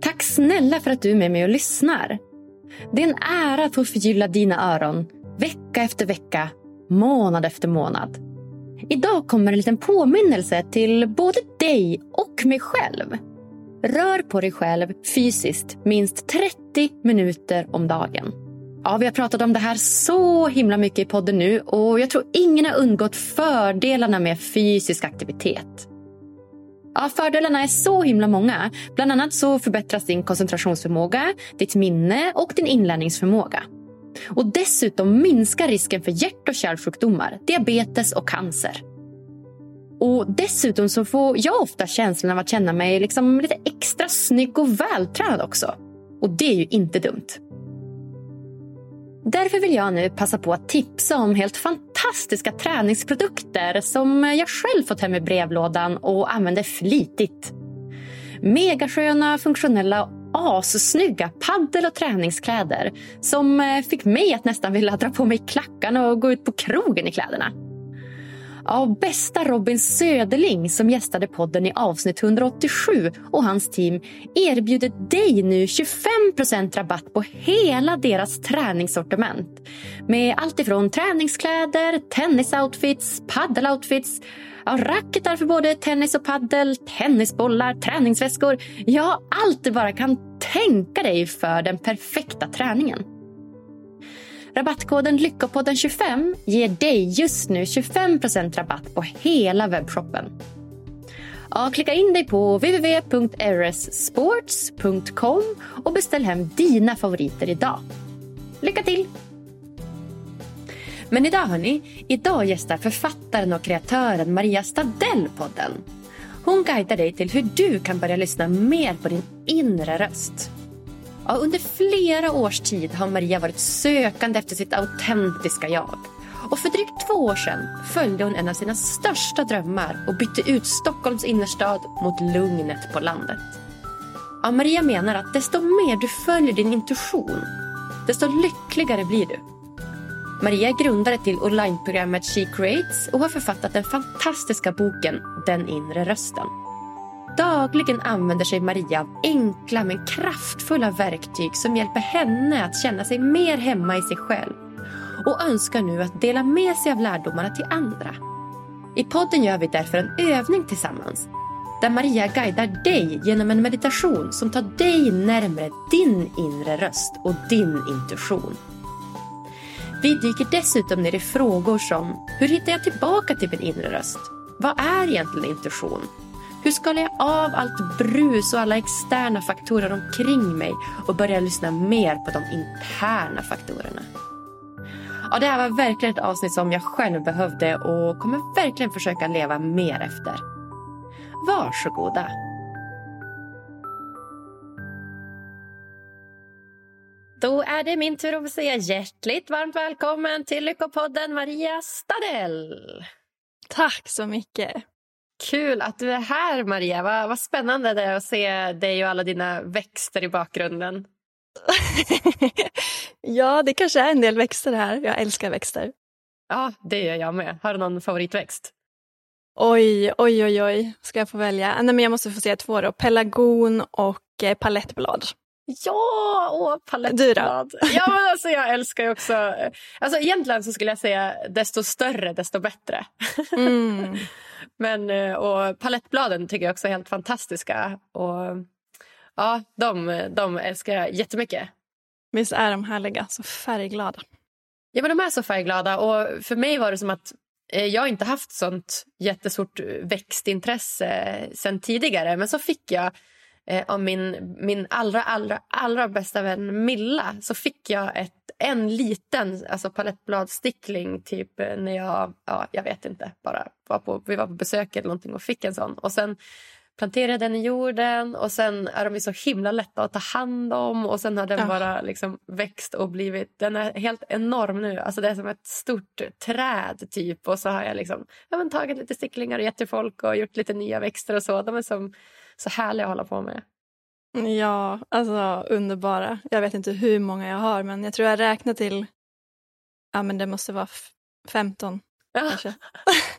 Tack snälla för att du är med mig och lyssnar. Det är en ära att få förgylla dina öron vecka efter vecka, månad efter månad. Idag kommer en liten påminnelse till både dig och mig själv. Rör på dig själv fysiskt minst 30 minuter om dagen. Ja, vi har pratat om det här så himla mycket i podden nu och jag tror ingen har undgått fördelarna med fysisk aktivitet. Ja, fördelarna är så himla många. Bland annat så förbättras din koncentrationsförmåga, ditt minne och din inlärningsförmåga. Och dessutom minskar risken för hjärt och kärlsjukdomar, diabetes och cancer. Och dessutom så får jag ofta känslan av att känna mig liksom lite extra snygg och vältränad också. Och det är ju inte dumt. Därför vill jag nu passa på att tipsa om helt fantastiska Fantastiska träningsprodukter som jag själv fått hem i brevlådan och använder flitigt. Megasköna, funktionella assnygga paddel och träningskläder som eh, fick mig att nästan vilja dra på mig klackarna och gå ut på krogen i kläderna av bästa Robin Söderling som gästade podden i avsnitt 187 och hans team erbjuder dig nu 25% rabatt på hela deras träningssortiment. Med allt ifrån träningskläder, tennisoutfits, paddeloutfits Ja, racketar för både tennis och paddel, tennisbollar, träningsväskor. Ja, allt du bara kan tänka dig för den perfekta träningen. Rabattkoden Lyckopodden25 ger dig just nu 25% rabatt på hela webbshoppen. Ja, klicka in dig på www.rssports.com och beställ hem dina favoriter idag. Lycka till! Men idag hörni, idag gästar författaren och kreatören Maria Stadell podden. Hon guidar dig till hur du kan börja lyssna mer på din inre röst. Ja, under flera års tid har Maria varit sökande efter sitt autentiska jag. Och för drygt två år sedan följde hon en av sina största drömmar och bytte ut Stockholms innerstad mot lugnet på landet. Ja, Maria menar att desto mer du följer din intuition, desto lyckligare blir du. Maria är grundare till onlineprogrammet She Creates och har författat den fantastiska boken Den inre rösten. Dagligen använder sig Maria av enkla men kraftfulla verktyg som hjälper henne att känna sig mer hemma i sig själv och önskar nu att dela med sig av lärdomarna till andra. I podden gör vi därför en övning tillsammans där Maria guidar dig genom en meditation som tar dig närmre din inre röst och din intuition. Vi dyker dessutom ner i frågor som Hur hittar jag tillbaka till min inre röst? Vad är egentligen intuition? Hur skalar jag av allt brus och alla externa faktorer omkring mig och börjar lyssna mer på de interna faktorerna? Ja, det här var verkligen ett avsnitt som jag själv behövde och kommer verkligen försöka leva mer efter. Varsågoda. Då är det min tur att säga hjärtligt varmt välkommen till Lyckopodden Maria Stadell. Tack så mycket. Kul att du är här, Maria. Vad, vad spännande det är att se dig och alla dina växter i bakgrunden. ja, det kanske är en del växter här. Jag älskar växter. Ja, det gör jag med. Har du någon favoritväxt? Oj, oj, oj, oj. Ska jag få välja? Nej, men jag måste få säga två då. Pelargon och eh, palettblad. Ja, åh, palettblad. Du Ja, men alltså, jag älskar ju också... Alltså, egentligen så skulle jag säga desto större, desto bättre. Mm. men, eh, och palettbladen tycker jag också är helt fantastiska. Och, ja, de, de älskar jag jättemycket. Visst är de härliga? Så färgglada. Ja, men de är så färgglada. Och för mig var det som att eh, jag inte haft sånt jättestort växtintresse sen tidigare. Men så fick jag eh, av min, min allra, allra, allra bästa vän Milla så fick jag ett, en liten alltså palettbladstickling typ eh, när jag, ja, jag vet inte, bara var på, vi var på besök eller någonting och fick en sån. Och sen planterade den i jorden och sen är de så himla lätta att ta hand om och sen har den ja. bara liksom växt och blivit, den är helt enorm nu. Alltså det är som ett stort träd typ och så har jag liksom, ja, tagit lite sticklingar och gett till folk och gjort lite nya växter och så. De är som så härliga att hålla på med. Ja, alltså underbara. Jag vet inte hur många jag har men jag tror jag räknar till, ja men det måste vara 15 kanske.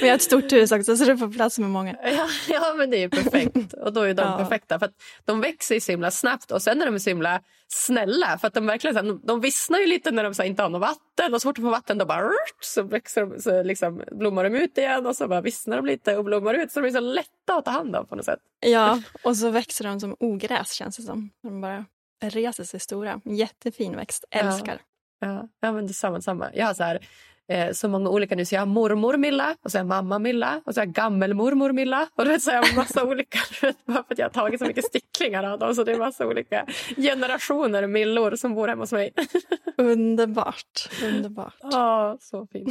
jag har ett stort hus också så det får plats med många. Ja, ja men det är ju perfekt. Och då är de ja. perfekta. För de växer så himla snabbt och sen är de så himla snälla. För de verkligen de vissnar ju lite när de så inte har något vatten. Och så fort de får vatten då bara så växer de, så liksom blommar de ut igen och så bara vissnar de lite och blommar ut. Så de är så lätta att ta hand om på något sätt. Ja, och så växer de som ogräs känns det som. De bara reser sig stora. Jättefin växt. Älskar. Ja, ja. ja men detsamma, detsamma. Jag har så här eh, så många olika nu. Så jag har mormor Milla, och så jag mamma Milla och så jag gammelmormor Milla. Och vet, så har jag massa olika, bara för att jag har tagit så mycket sticklingar av dem. Så det är massa olika generationer Millor som bor hemma hos mig. Underbart. Underbart. Ja, så fint.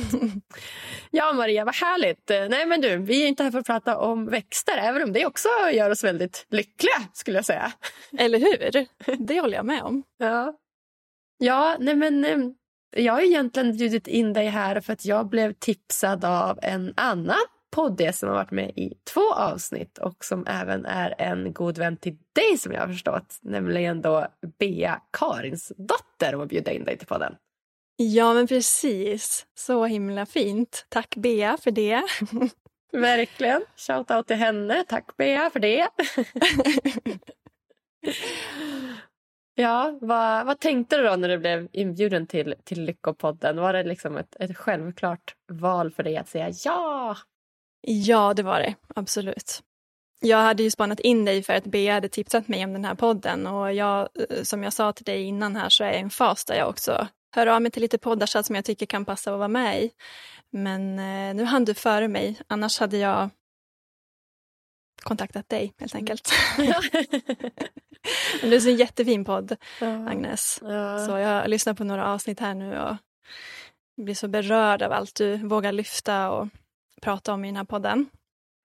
Ja, Maria, vad härligt. Nej, men du, vi är inte här för att prata om växter, även om det också gör oss väldigt lyckliga, skulle jag säga. Eller hur? Det håller jag med om. Ja. Ja, nej men eh, jag har egentligen bjudit in dig här för att jag blev tipsad av en annan podd som har varit med i två avsnitt och som även är en god vän till dig som jag har förstått. Nämligen då Bea Karins dotter och bjuda in dig till podden. Ja men precis, så himla fint. Tack Bea för det. Verkligen. Shout out till henne. Tack Bea för det. Ja, vad, vad tänkte du då när du blev inbjuden till, till Lyckopodden? Var det liksom ett, ett självklart val för dig att säga ja? Ja, det var det. Absolut. Jag hade ju spanat in dig för att Bea hade tipsat mig om den här podden och jag, eh, som jag sa till dig innan här så är jag i en fas där jag också hör av mig till lite poddar som jag tycker kan passa att vara med i. Men eh, nu hann du före mig, annars hade jag kontaktat dig helt enkelt. Men det är en jättefin podd. Agnes. Ja. Så jag har lyssnat på några avsnitt här nu och blir så berörd av allt du vågar lyfta och prata om i den här podden.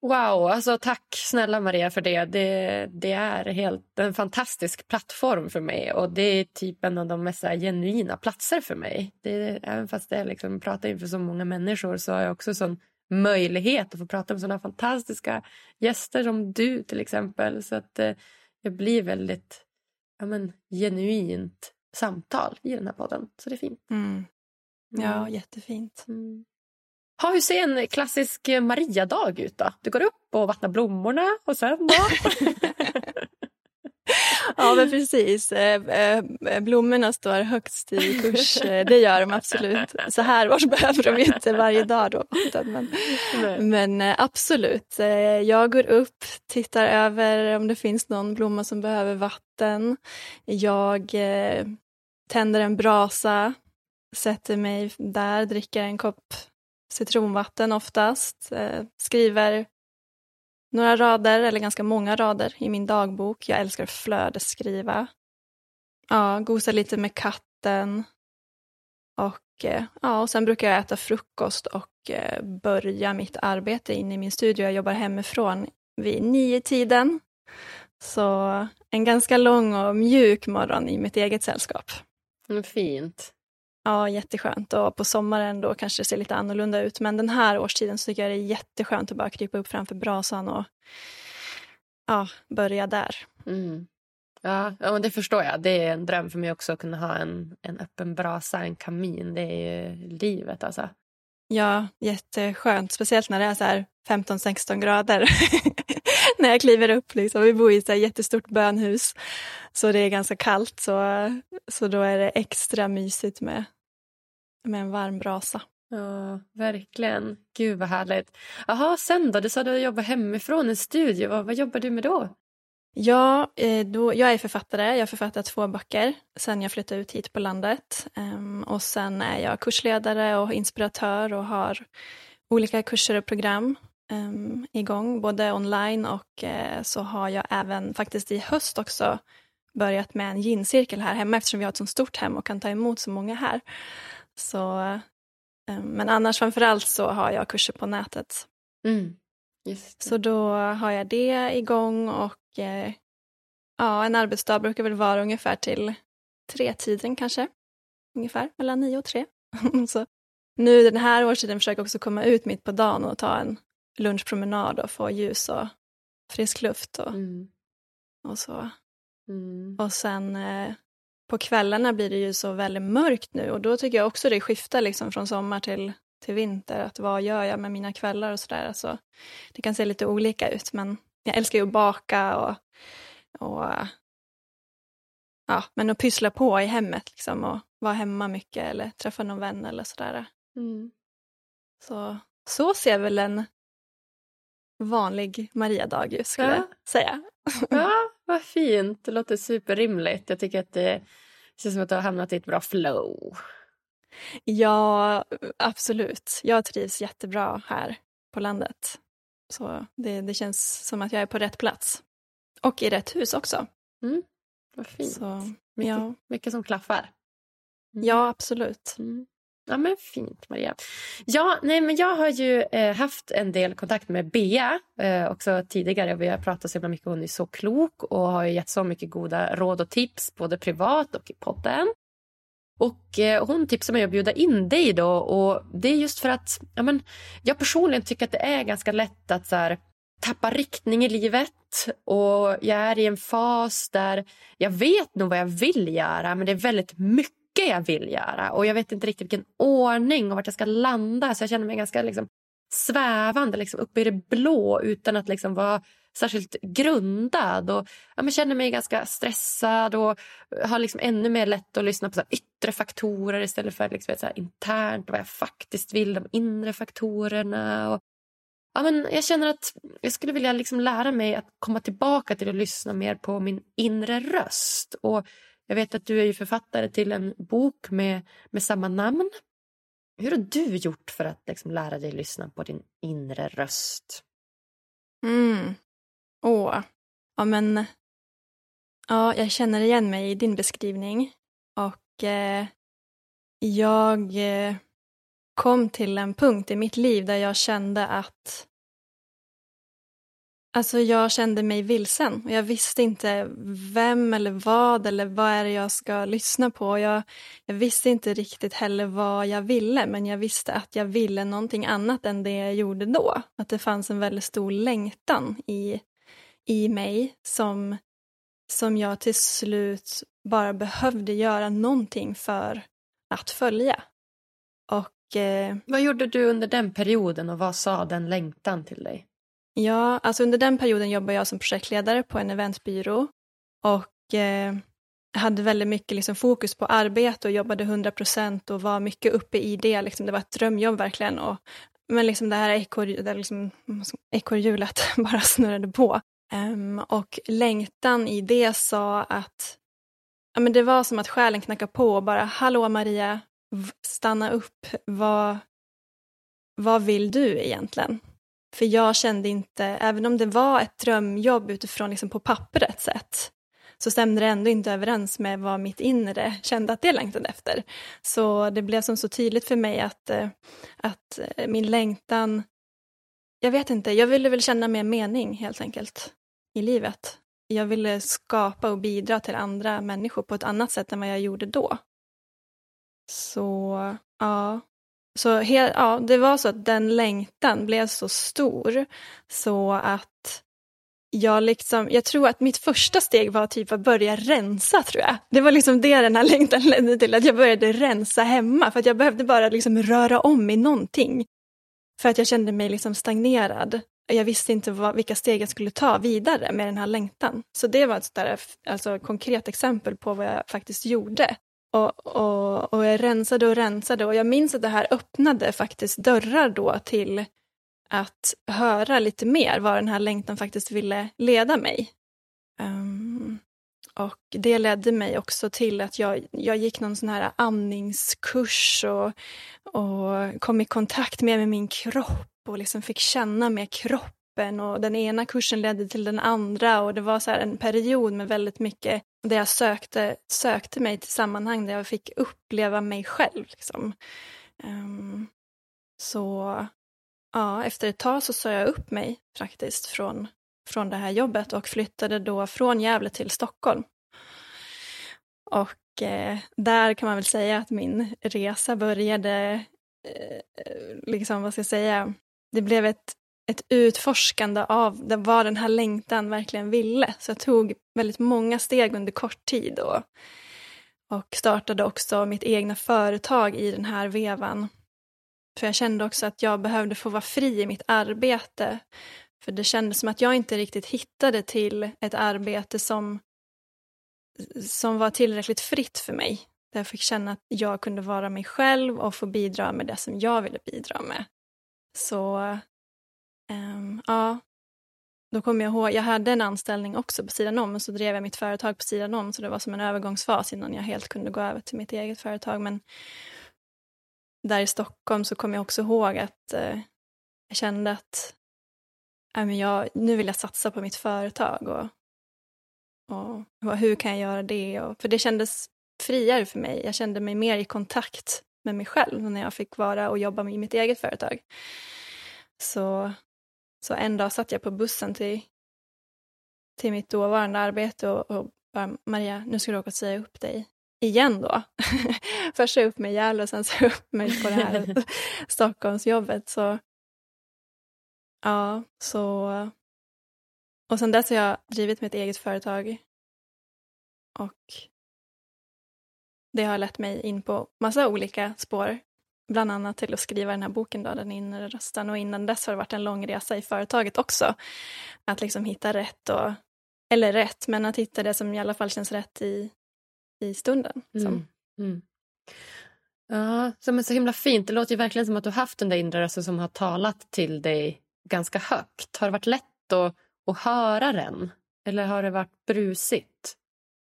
Wow, alltså tack snälla Maria för det. det. Det är helt en fantastisk plattform för mig och det är typ en av de mest genuina platser för mig. Det, även fast jag liksom pratar inför så många människor så har jag också sån möjlighet att få prata med såna fantastiska gäster som du till exempel. Så att eh, det blir väldigt ja, men, genuint samtal i den här podden. Så det är fint. Mm. Ja, mm. jättefint. Mm. Ha, hur ser en klassisk Maria-dag ut? då? Du går upp och vattnar blommorna och sen då? Ja, men precis. Eh, eh, blommorna står högst i kurs. Eh, det gör de absolut. Så här års behöver de inte varje dag då. Men, men absolut. Jag går upp, tittar över om det finns någon blomma som behöver vatten. Jag tänder en brasa, sätter mig där, dricker en kopp citronvatten oftast, skriver några rader, eller ganska många rader, i min dagbok. Jag älskar att flödesskriva. Ja, gosa lite med katten. Och, eh, ja, och sen brukar jag äta frukost och eh, börja mitt arbete inne i min studio. Jag jobbar hemifrån vid nio tiden. Så en ganska lång och mjuk morgon i mitt eget sällskap. Fint. Ja, jätteskönt. Och på sommaren då kanske det ser lite annorlunda ut. Men den här årstiden så tycker jag det är jätteskönt att bara krypa upp framför brasan och ja, börja där. Mm. Ja, ja, det förstår jag. Det är en dröm för mig också att kunna ha en, en öppen brasa, en kamin. Det är ju livet alltså. Ja, jätteskönt. Speciellt när det är så här 15-16 grader. när jag kliver upp. Liksom. Vi bor i ett jättestort bönhus. Så det är ganska kallt. Så, så då är det extra mysigt med, med en varm brasa. Ja, verkligen. Gud vad härligt. Jaha, sen då? Du sa att du jobbar hemifrån, en studio. Vad, vad jobbar du med då? Ja, eh, då, jag är författare. Jag har författat två böcker sen jag flyttade ut hit på landet. Um, och sen är jag kursledare och inspiratör och har olika kurser och program um, igång, både online och uh, så har jag även faktiskt i höst också börjat med en gincirkel här hemma eftersom vi har ett så stort hem och kan ta emot så många här. Så, um, men annars framförallt så har jag kurser på nätet. Mm. Så då har jag det igång och eh, ja, en arbetsdag brukar väl vara ungefär till tre tiden kanske. Ungefär mellan nio och tre. så nu den här årstiden försöker jag också komma ut mitt på dagen och ta en lunchpromenad och få ljus och frisk luft och, mm. och så. Mm. Och sen eh, på kvällarna blir det ju så väldigt mörkt nu och då tycker jag också det skiftar liksom från sommar till till vinter. Att vad gör jag med mina kvällar och sådär. Alltså, det kan se lite olika ut men jag älskar ju att baka och, och ja, men att pyssla på i hemmet liksom och vara hemma mycket eller träffa någon vän eller sådär. Mm. Så, så ser väl en vanlig Maria-dag ut skulle ja. jag säga. Ja, vad fint. Det låter superrimligt. Jag tycker att det känns som att du har hamnat i ett bra flow. Ja, absolut. Jag trivs jättebra här på landet. Så det, det känns som att jag är på rätt plats. Och i rätt hus också. Mm. Vad fint. Så, mycket, ja. mycket som klaffar. Mm. Ja, absolut. Mm. Ja, men fint, Maria. Ja, nej, men jag har ju eh, haft en del kontakt med Bea eh, också tidigare. Vi har pratat så himla mycket. Hon är så klok och har gett så mycket goda råd och tips både privat och i podden. Och eh, hon tipsade mig att bjuda in dig då. Och det är just för att ja, men, jag personligen tycker att det är ganska lätt att så här, tappa riktning i livet. Och jag är i en fas där jag vet nog vad jag vill göra men det är väldigt mycket jag vill göra. Och jag vet inte riktigt vilken ordning och vart jag ska landa så jag känner mig ganska liksom, svävande liksom, uppe i det blå utan att liksom, vara särskilt grundad och ja, men känner mig ganska stressad och har liksom ännu mer lätt att lyssna på så yttre faktorer istället för liksom så internt vad jag faktiskt vill, de inre faktorerna. Och, ja, men jag känner att jag skulle vilja liksom lära mig att komma tillbaka till att lyssna mer på min inre röst. Och jag vet att du är författare till en bok med, med samma namn. Hur har du gjort för att liksom lära dig lyssna på din inre röst? Mm. Åh, ja men... Ja, jag känner igen mig i din beskrivning. Och eh, jag eh, kom till en punkt i mitt liv där jag kände att Alltså jag kände mig vilsen. Jag visste inte vem eller vad eller vad är det jag ska lyssna på. Jag, jag visste inte riktigt heller vad jag ville men jag visste att jag ville någonting annat än det jag gjorde då. Att det fanns en väldigt stor längtan i, i mig som, som jag till slut bara behövde göra någonting för att följa. Och, eh, vad gjorde du under den perioden och vad sa den längtan till dig? Ja, alltså under den perioden jobbade jag som projektledare på en eventbyrå och eh, hade väldigt mycket liksom, fokus på arbete och jobbade 100 procent och var mycket uppe i det. Liksom, det var ett drömjobb verkligen. Och, men liksom det här ekorrhjulet liksom, bara snurrade på. Um, och längtan i det sa att ja, men det var som att själen knackade på och bara hallå Maria, stanna upp, vad, vad vill du egentligen? För jag kände inte, även om det var ett drömjobb utifrån liksom på pappret sett, så stämde det ändå inte överens med vad mitt inre kände att det längtade efter. Så det blev som så tydligt för mig att, eh, att eh, min längtan, jag vet inte, jag ville väl känna mer mening helt enkelt i livet. jag ville skapa och bidra till andra människor på ett annat sätt än vad jag gjorde då. Så, ja. Så he, ja, det var så att den längtan blev så stor så att jag, liksom, jag tror att mitt första steg var typ att börja rensa tror jag. Det var liksom det den här längtan ledde till, att jag började rensa hemma för att jag behövde bara liksom röra om i någonting. För att jag kände mig liksom stagnerad. Jag visste inte vad, vilka steg jag skulle ta vidare med den här längtan. Så det var ett sådär, alltså, konkret exempel på vad jag faktiskt gjorde. Och, och, och jag rensade och rensade och jag minns att det här öppnade faktiskt dörrar då till att höra lite mer vad den här längtan faktiskt ville leda mig. Um, och det ledde mig också till att jag, jag gick någon sån här andningskurs och, och kom i kontakt mer med min kropp och liksom fick känna med kroppen och den ena kursen ledde till den andra och det var så en period med väldigt mycket där jag sökte, sökte mig till sammanhang där jag fick uppleva mig själv. Liksom. Um, så ja, efter ett tag så sa jag upp mig faktiskt från, från det här jobbet och flyttade då från Gävle till Stockholm. Och eh, där kan man väl säga att min resa började, eh, eh liksom vad ska jag säga, det blev ett, ett utforskande av det, vad den här längtan verkligen ville. Så jag tog väldigt många steg under kort tid och, och startade också mitt egna företag i den här vevan. För jag kände också att jag behövde få vara fri i mitt arbete. För det kändes som att jag inte riktigt hittade till ett arbete som, som var tillräckligt fritt för mig. Där jag fick känna att jag kunde vara mig själv och få bidra med det som jag ville bidra med. Så um, ja, då kommer jag ihåg, jag hade en anställning också på sidan om, och så drev jag mitt företag på sidan om, så det var som en övergångsfas innan jag helt kunde gå över till mitt eget företag. Men där i Stockholm så kom jag också ihåg att eh, jag kände att äh, men jag, nu vill jag satsa på mitt företag och, och, och hur kan jag göra det? Och, för det kändes friare för mig. Jag kände mig mer i kontakt med mig själv när jag fick vara och jobba med mitt eget företag. Så, så en dag satt jag på bussen till, till mitt dåvarande arbete och, och bara, Maria, nu ska du åka och säga upp dig igen då. Först sa jag upp mig i Gävle och sen sa jag upp mig på det här Stockholmsjobbet. Så, ja, så... Och sen dess har jag drivit mitt eget företag. Och det har lett mig in på massa olika spår. Bland annat till att skriva den här boken, då, Den inre rösten. Och innan dess har det varit en lång resa i företaget också. Att liksom hitta rätt, och, eller rätt, men att hitta det som i alla fall känns rätt i, i stunden. Mm. Mm. Ja, så, så himla fint. Det låter ju verkligen som att du haft den där inre rösten som har talat till dig ganska högt. Har det varit lätt att, att höra den? Eller har det varit brusigt?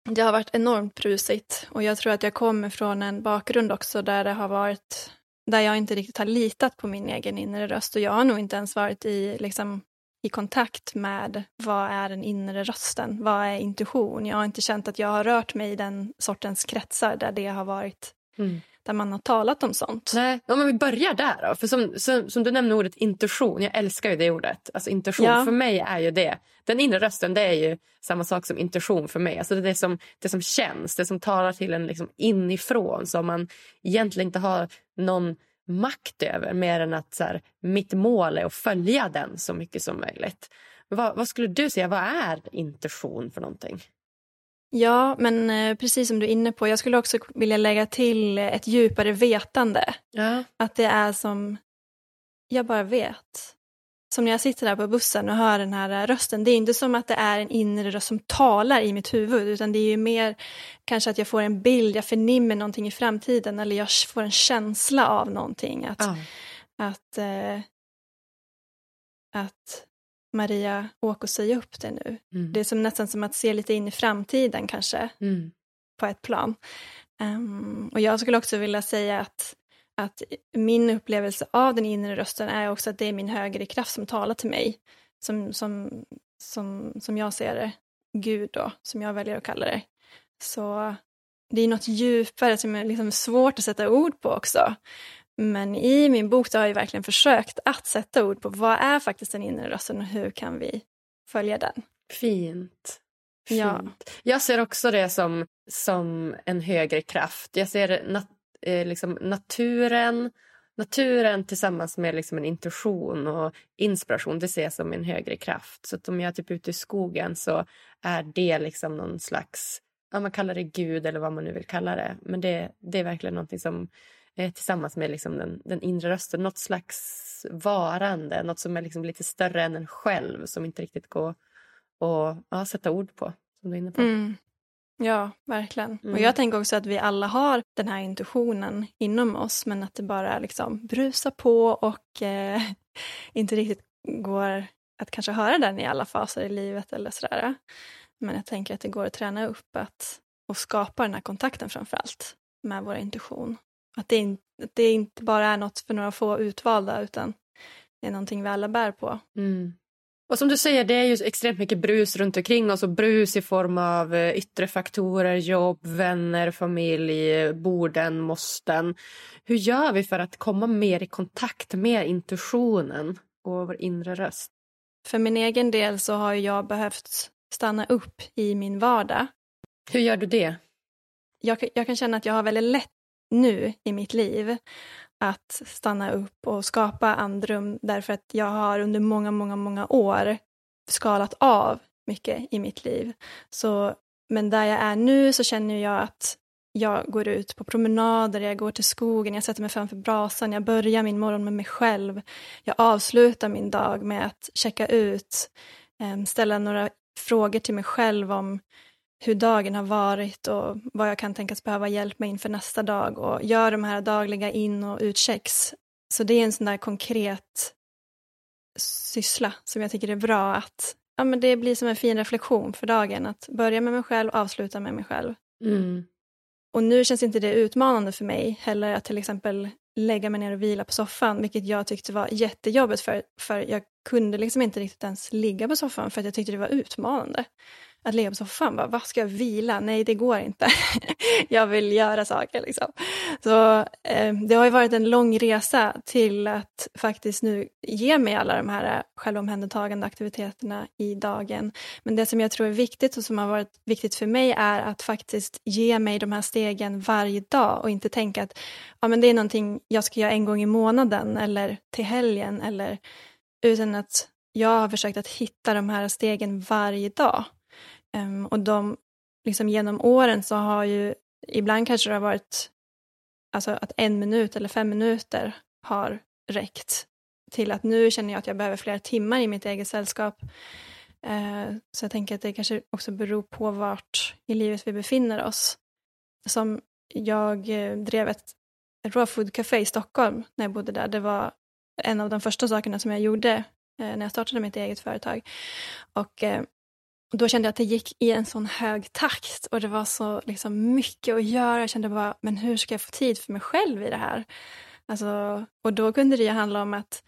Det har varit enormt brusigt och jag tror att jag kommer från en bakgrund också där det har varit där jag inte riktigt har litat på min egen inre röst och jag har nog inte ens varit i liksom, i kontakt med vad är den inre rösten, vad är intuition. Jag har inte känt att jag har rört mig i den sortens kretsar där det har varit mm där man har talat om sånt. Nej, ja, men vi börjar där då. För som, som, som, du nämner ordet intuition, jag älskar ju det ordet. Alltså intuition, ja. för mig är ju det. Den inre rösten det är ju samma sak som intuition för mig. Alltså det är det som, det som känns, det som talar till en liksom inifrån som man egentligen inte har någon makt över mer än att så här, mitt mål är att följa den så mycket som möjligt. Vad, vad, skulle du säga, vad är intention för någonting? Ja, men eh, precis som du är inne på, jag skulle också vilja lägga till ett djupare vetande. Ja. Att det är som, jag bara vet som när jag sitter där på bussen och hör den här rösten, det är inte som att det är en inre röst som talar i mitt huvud, utan det är ju mer kanske att jag får en bild, jag förnimmer någonting i framtiden eller jag får en känsla av någonting. Att, ah. att, eh, att Maria, åk och säg upp det nu. Mm. Det är som, nästan som att se lite in i framtiden kanske, mm. på ett plan. Um, och jag skulle också vilja säga att att min upplevelse av den inre rösten är också att det är min högre kraft som talar till mig. Som, som, som, som jag ser det. Gud då, som jag väljer att kalla det. Så det är något djupare som är liksom svårt att sätta ord på också. Men i min bok så har jag verkligen försökt att sätta ord på vad är faktiskt den inre rösten och hur kan vi följa den. Fint. Ja. Jag ser också det som, som en högre kraft. Jag ser nat eh, liksom naturen naturen tillsammans med liksom en intuition och inspiration det ser jag som en högre kraft. Så om jag är typ ute i skogen så är det liksom någon slags, ja man kallar det gud eller vad man nu vill kalla det. Men det, det är verkligen någonting som tillsammans med liksom den, den inre rösten, något slags varande, något som är liksom lite större än en själv som inte riktigt går att ja, sätta ord på. Som du är inne på. Mm. Ja, verkligen. Mm. Och jag tänker också att vi alla har den här intuitionen inom oss men att det bara liksom brusar på och eh, inte riktigt går att kanske höra den i alla faser i livet eller sådär. Men jag tänker att det går att träna upp att, och skapa den här kontakten framför allt med vår intuition. Att det, in, att det inte bara är något för några få utvalda utan det är någonting vi alla bär på. Mm. Och som du säger, det är ju extremt mycket brus runt omkring oss och brus i form av eh, yttre faktorer, jobb, vänner, familj, borden, måsten. Hur gör vi för att komma mer i kontakt med intuitionen och vår inre röst? För min egen del så har jag behövt stanna upp i min vardag. Hur gör du det? Jag, jag kan känna att jag har väldigt lätt nu i mitt liv att stanna upp och skapa andrum därför att jag har under många, många, många år skalat av mycket i mitt liv. Så, men där jag är nu så känner jag att jag går ut på promenader, jag går till skogen, jag sätter mig framför brasan, jag börjar min morgon med mig själv. Jag avslutar min dag med att checka ut, ehm, ställa några frågor till mig själv om hur dagen har varit och vad jag kan tänkas behöva hjälp med inför nästa dag och gör de här dagliga in och utchecks. Så det är en sån där konkret syssla som jag tycker är bra att ja, men det blir som en fin reflektion för dagen att börja med mig själv, avsluta med mig själv. Mm. Och nu känns inte det utmanande för mig heller att till exempel lägga mig ner och vila på soffan, vilket jag tyckte var jättejobbigt för, för jag kunde liksom inte riktigt ens ligga på soffan för att jag tyckte det var utmanande att ligga på soffan. Bara, vad ska jag vila? Nej, det går inte. jag vill göra saker. Liksom. Så eh, det har ju varit en lång resa till att faktiskt nu ge mig alla de här eh, självomhändertagande aktiviteterna i dagen. Men det som jag tror är viktigt och som har varit viktigt för mig är att faktiskt ge mig de här stegen varje dag och inte tänka att ja, men det är någonting jag ska göra en gång i månaden eller till helgen eller utan att jag har försökt att hitta de här stegen varje dag. Um, och de, liksom genom åren så har ju, ibland kanske det har varit, alltså att en minut eller fem minuter har räckt till att nu känner jag att jag behöver flera timmar i mitt eget sällskap. Uh, så jag tänker att det kanske också beror på vart i livet vi befinner oss. Som jag uh, drev ett raw food café i Stockholm när jag bodde där. Det var en av de första sakerna som jag gjorde eh, när jag startade mitt eget företag. Och eh, då kände jag att det gick i en sån hög takt och det var så liksom, mycket att göra. Jag kände bara, men hur ska jag få tid för mig själv i det här? Alltså, och då kunde det ju handla om att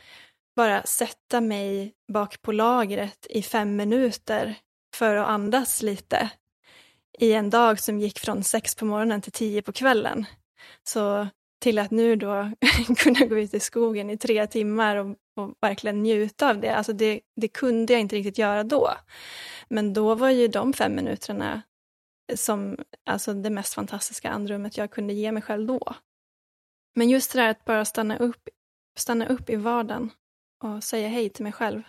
bara sätta mig bak på lagret i fem minuter för att andas lite i en dag som gick från sex på morgonen till tio på kvällen. Så till att nu då kunna gå ut i skogen i tre timmar och, och verkligen njuta av det. Alltså det, det kunde jag inte riktigt göra då. Men då var ju de fem minuterna som alltså det mest fantastiska andrummet jag kunde ge mig själv då. Men just det där att bara stanna upp, stanna upp i vardagen och säga hej till mig själv.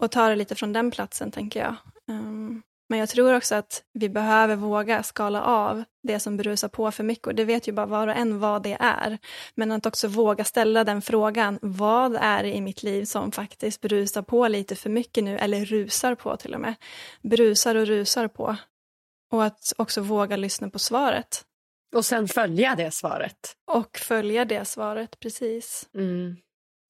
Och ta det lite från den platsen, tänker jag. Um, men jag tror också att vi behöver våga skala av det som brusar på för mycket. Och det vet ju bara var och en vad det är. Men att också våga ställa den frågan. Vad är det i mitt liv som faktiskt brusar på lite för mycket nu? Eller rusar på till och med. Brusar och rusar på. Och att också våga lyssna på svaret. Och sen följa det svaret. Och följa det svaret, precis. Mm.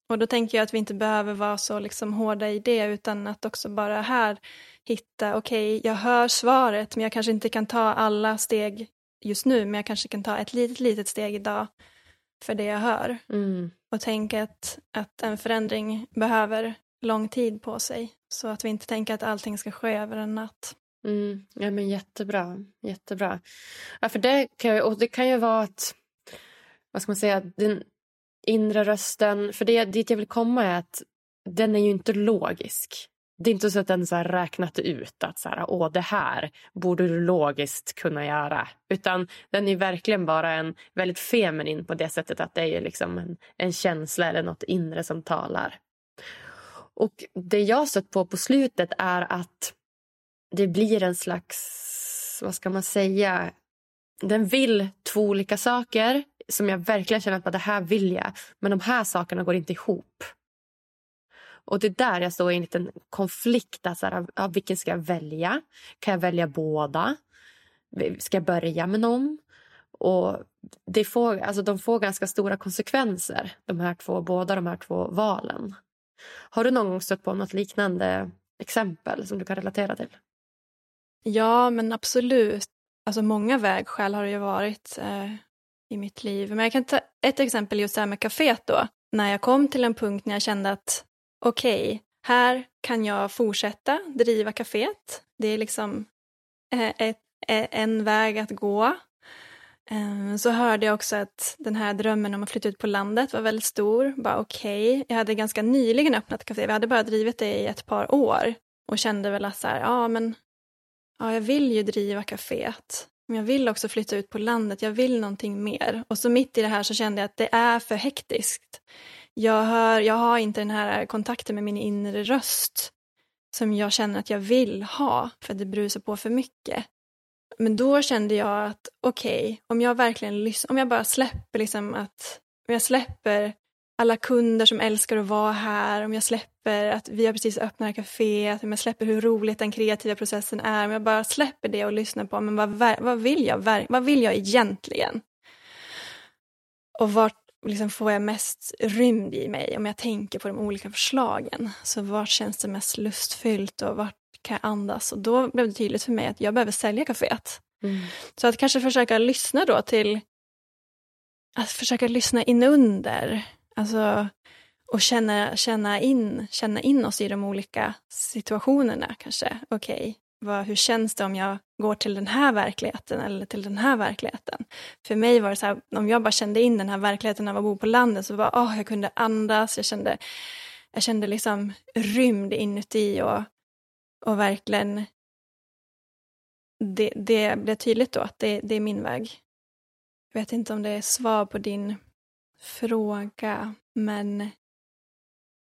Och då tänker jag att vi inte behöver vara så liksom hårda i det utan att också bara här hitta, okej, okay, jag hör svaret men jag kanske inte kan ta alla steg just nu men jag kanske kan ta ett litet, litet steg idag för det jag hör. Mm. Och tänka att, att en förändring behöver lång tid på sig så att vi inte tänker att allting ska ske över en natt. Mm. Ja men jättebra, jättebra. Ja, för det kan ju, och det kan ju vara att, vad ska man säga, den inre rösten, för det dit jag vill komma är att den är ju inte logisk. det är inte så att den så räknat ut att så här, Åh, det här borde du logiskt kunna göra. Utan den är verkligen bara en väldigt feminin på det sättet att det är liksom en, en känsla eller något inre som talar. Och det jag stött på på slutet är att det blir en slags, vad ska man säga, den vill två olika saker som jag verkligen känner att det här vill jag, men de här sakerna går inte ihop. Och det är där jag står i en liten konflikt. Alltså, av, vilken ska jag välja? Kan jag välja båda? Ska jag börja med någon? Och det får, alltså, de får ganska stora konsekvenser, de här två, båda de här två valen. Har du någon gång stött på något liknande exempel som du kan relatera till? Ja, men absolut. Alltså många vägskäl har det ju varit eh, i mitt liv. Men jag kan ta ett exempel just det här med kaféet då. När jag kom till en punkt när jag kände att okej, okay, här kan jag fortsätta driva kaféet. Det är liksom eh, ett, eh, en väg att gå. Ehm, så hörde jag också att den här drömmen om att flytta ut på landet var väldigt stor. Bara okej, okay. jag hade ganska nyligen öppnat kafé, vi hade bara drivit det i ett par år. Och kände väl att så här, ja men, ja jag vill ju driva kaféet. Men jag vill också flytta ut på landet, jag vill någonting mer. Och så mitt i det här så kände jag att det är för hektiskt. Jag, hör, jag har inte den här kontakten med min inre röst som jag känner att jag vill ha, för att det brusar på för mycket. Men då kände jag att okej, okay, om jag verkligen lyssnar, om jag bara släpper liksom att, om jag släpper alla kunder som älskar att vara här, om jag släpper att vi har precis öppnat kaféet, om jag släpper hur roligt den kreativa processen är, om jag bara släpper det och lyssnar på men vad, vad, vill, jag, vad vill jag egentligen? Och vart liksom får jag mest rymd i mig om jag tänker på de olika förslagen? Så vart känns det mest lustfyllt och vart kan jag andas? Och då blev det tydligt för mig att jag behöver sälja kaféet. Mm. Så att kanske försöka lyssna då till, att försöka lyssna inunder Alltså, och känna, känna, in, känna in oss i de olika situationerna kanske. Okej, okay, hur känns det om jag går till den här verkligheten eller till den här verkligheten? För mig var det så här, om jag bara kände in den här verkligheten av att bo på landet så var oh, jag kunde andas, jag kände, jag kände liksom rymd inuti och, och verkligen det, det blev tydligt då att det, det är min väg. Jag vet inte om det är svar på din fråga. Men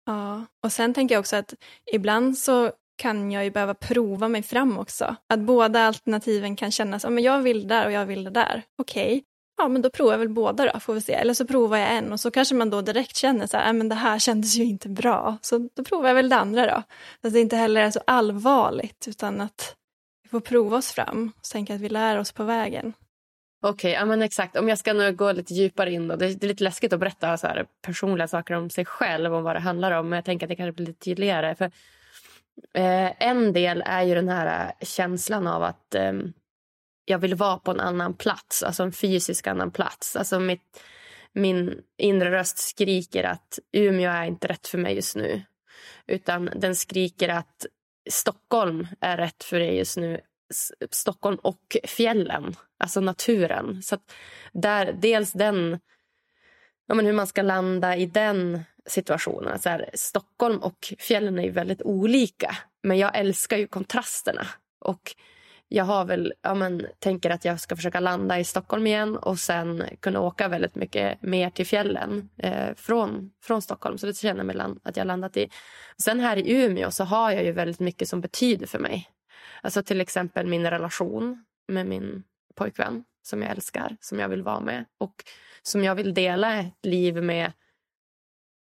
ja, och sen tänker jag också att ibland så kan jag ju behöva prova mig fram också. Att båda alternativen kan kännas, ja men jag vill det där och jag vill det där. Okej, okay. ja men då provar jag väl båda då, får vi se. Eller så provar jag en och så kanske man då direkt känner så här, ja men det här kändes ju inte bra. Så då provar jag väl det andra då. Så att det inte heller är så allvarligt utan att vi får prova oss fram och tänka att vi lär oss på vägen. Okej, okay, ja, men exakt. Om jag ska nu gå lite djupare in. Då. Det, är lite läskigt att berätta så här, personliga saker om sig själv och vad det handlar om. Men jag tänker att det kanske blir lite tydligare. För, eh, en del är ju den här eh, känslan av att eh, jag vill vara på en annan plats. Alltså en fysisk annan plats. Alltså mitt, min inre röst skriker att Umeå är inte rätt för mig just nu. Utan den skriker att Stockholm är rätt för dig just nu Stockholm och fjällen, alltså naturen. Så där, dels den, ja, men hur man ska landa i den situationen. Så här, Stockholm och fjällen är ju väldigt olika, men jag älskar ju kontrasterna. Och jag har väl, ja, men, tänker att jag ska försöka landa i Stockholm igen och sen kunna åka väldigt mycket mer till fjällen eh, från, från Stockholm. Så det känner jag mig att jag landat i. Sen här i Umeå så har jag ju väldigt mycket som betyder för mig. Alltså till exempel min relation med min pojkvän som jag älskar, som jag vill vara med och som jag vill dela ett liv med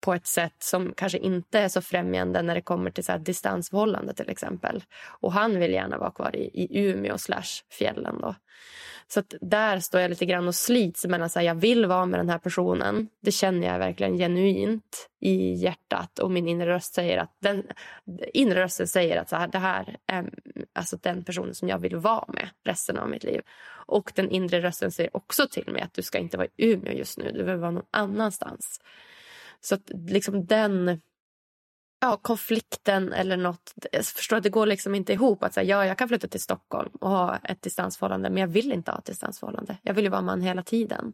på ett sätt som kanske inte är så främjande när det kommer till så här distansförhållande till exempel. Och han vill gärna vara kvar i, i Umeå slash fjällen då. Så där står jag lite grann och slits mellan att jag vill vara med den här personen. Det känner jag verkligen genuint i hjärtat och min inre röst säger att den inre rösten säger att så här, det här är alltså den personen som jag vill vara med resten av mitt liv. Och den inre rösten säger också till mig att du ska inte vara i Umeå just nu, du behöver vara någon annanstans. Så att liksom den ja, konflikten eller nåt. Jag förstår att det går liksom inte ihop. Att säga, ja, jag kan flytta till Stockholm och ha ett distansförhållande men jag vill inte ha ett distansförhållande. Jag vill ju vara man hela tiden.